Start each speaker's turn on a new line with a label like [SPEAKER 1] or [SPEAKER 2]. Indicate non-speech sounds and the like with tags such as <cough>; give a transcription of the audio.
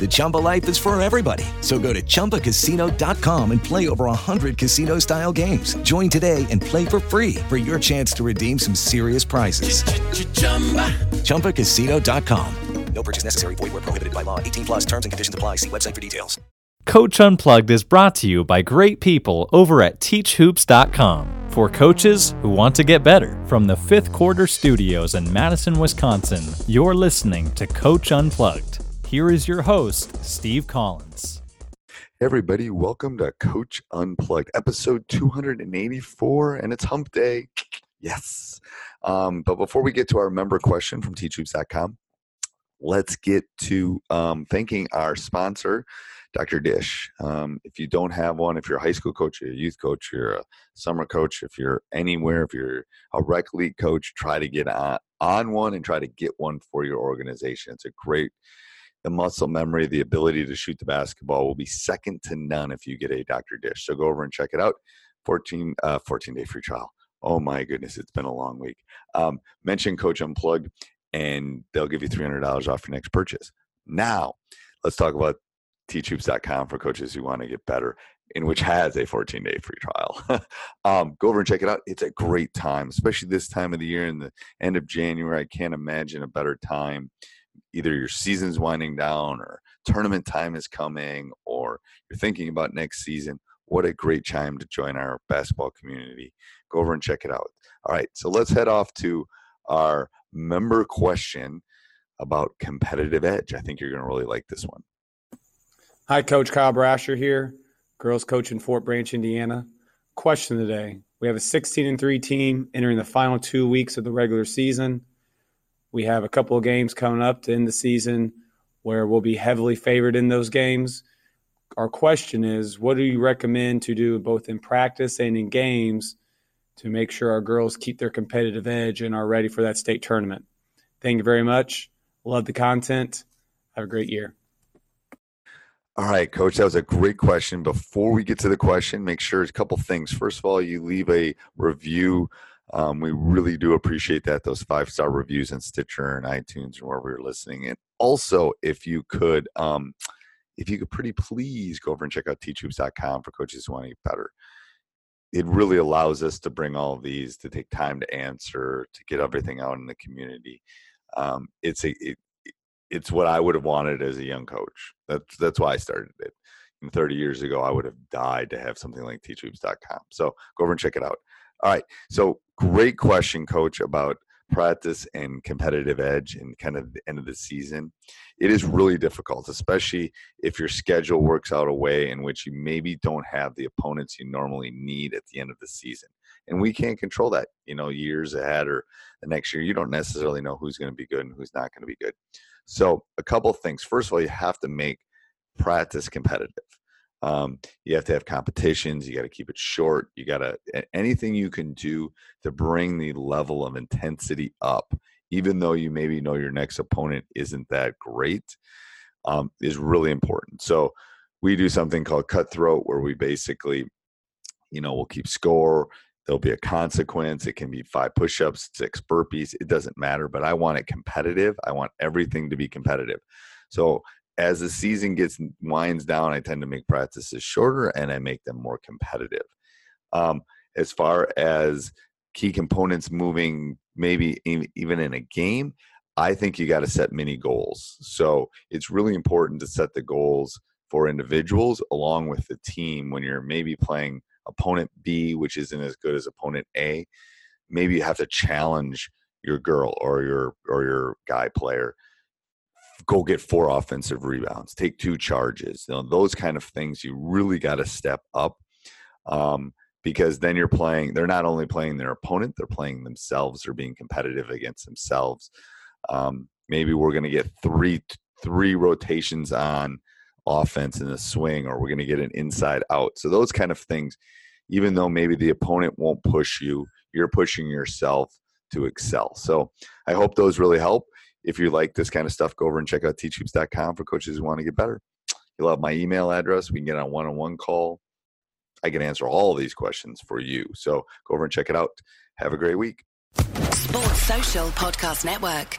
[SPEAKER 1] The Chumba life is for everybody. So go to ChumbaCasino.com and play over 100 casino style games. Join today and play for free for your chance to redeem some serious prizes. ChumbaCasino.com.
[SPEAKER 2] No purchase necessary. Void were prohibited by law. 18 plus. Terms and conditions apply. See website for details.
[SPEAKER 3] Coach Unplugged is brought to you by great people over at TeachHoops.com for coaches who want to get better. From the fifth quarter studios in Madison, Wisconsin, you're listening to Coach Unplugged. Here is your host, Steve Collins.
[SPEAKER 4] Hey everybody, welcome to Coach Unplugged, episode 284, and it's hump day. Yes. Um, but before we get to our member question from teachhoops.com, let's get to um, thanking our sponsor, Dr. Dish. Um, if you don't have one, if you're a high school coach, you're a youth coach, you're a summer coach, if you're anywhere, if you're a rec league coach, try to get on, on one and try to get one for your organization. It's a great the muscle memory, the ability to shoot the basketball will be second to none if you get a Dr. Dish. So go over and check it out. 14, uh, 14 day free trial. Oh my goodness, it's been a long week. Um, mention Coach Unplugged and they'll give you $300 off your next purchase. Now, let's talk about teachhoops.com for coaches who want to get better, in which has a 14 day free trial. <laughs> um, go over and check it out. It's a great time, especially this time of the year in the end of January. I can't imagine a better time either your season's winding down or tournament time is coming or you're thinking about next season, what a great time to join our basketball community. Go over and check it out. All right, so let's head off to our member question about competitive edge. I think you're going to really like this one.
[SPEAKER 5] Hi, Coach Kyle Brasher here, girls coach in Fort Branch, Indiana. Question today: We have a 16 and three team entering the final two weeks of the regular season. We have a couple of games coming up to end the season where we'll be heavily favored in those games. Our question is what do you recommend to do both in practice and in games to make sure our girls keep their competitive edge and are ready for that state tournament? Thank you very much. Love the content. Have a great year.
[SPEAKER 4] All right, coach, that was a great question. Before we get to the question, make sure a couple things. First of all, you leave a review um, we really do appreciate that, those five star reviews in Stitcher and iTunes and wherever you're listening. And also, if you could, um, if you could pretty please go over and check out teachhoops.com for coaches who want to get better. It really allows us to bring all these, to take time to answer, to get everything out in the community. Um, it's a, it, it's what I would have wanted as a young coach. That's that's why I started it. And 30 years ago, I would have died to have something like teachhoops.com. So go over and check it out. All right. So great question, coach, about practice and competitive edge and kind of the end of the season. It is really difficult, especially if your schedule works out a way in which you maybe don't have the opponents you normally need at the end of the season. And we can't control that, you know, years ahead or the next year. You don't necessarily know who's going to be good and who's not going to be good. So, a couple things. First of all, you have to make practice competitive. Um, you have to have competitions. You got to keep it short. You got to anything you can do to bring the level of intensity up, even though you maybe know your next opponent isn't that great, um, is really important. So we do something called cutthroat, where we basically, you know, we'll keep score. There'll be a consequence. It can be five push-ups, six burpees. It doesn't matter, but I want it competitive. I want everything to be competitive. So as the season gets winds down, I tend to make practices shorter and I make them more competitive. Um, as far as key components moving, maybe even in a game, I think you got to set mini goals. So it's really important to set the goals for individuals along with the team when you're maybe playing opponent B, which isn't as good as opponent A. Maybe you have to challenge your girl or your or your guy player go get four offensive rebounds take two charges you know, those kind of things you really got to step up um, because then you're playing they're not only playing their opponent they're playing themselves they're being competitive against themselves. Um, maybe we're going to get three three rotations on offense in a swing or we're going to get an inside out. So those kind of things even though maybe the opponent won't push you you're pushing yourself to excel. So i hope those really help if you like this kind of stuff go over and check out teachhoops.com for coaches who want to get better you'll have my email address we can get on a one-on-one call I can answer all these questions for you. So go over and check it out. Have a great week.
[SPEAKER 6] Sports Social Podcast Network.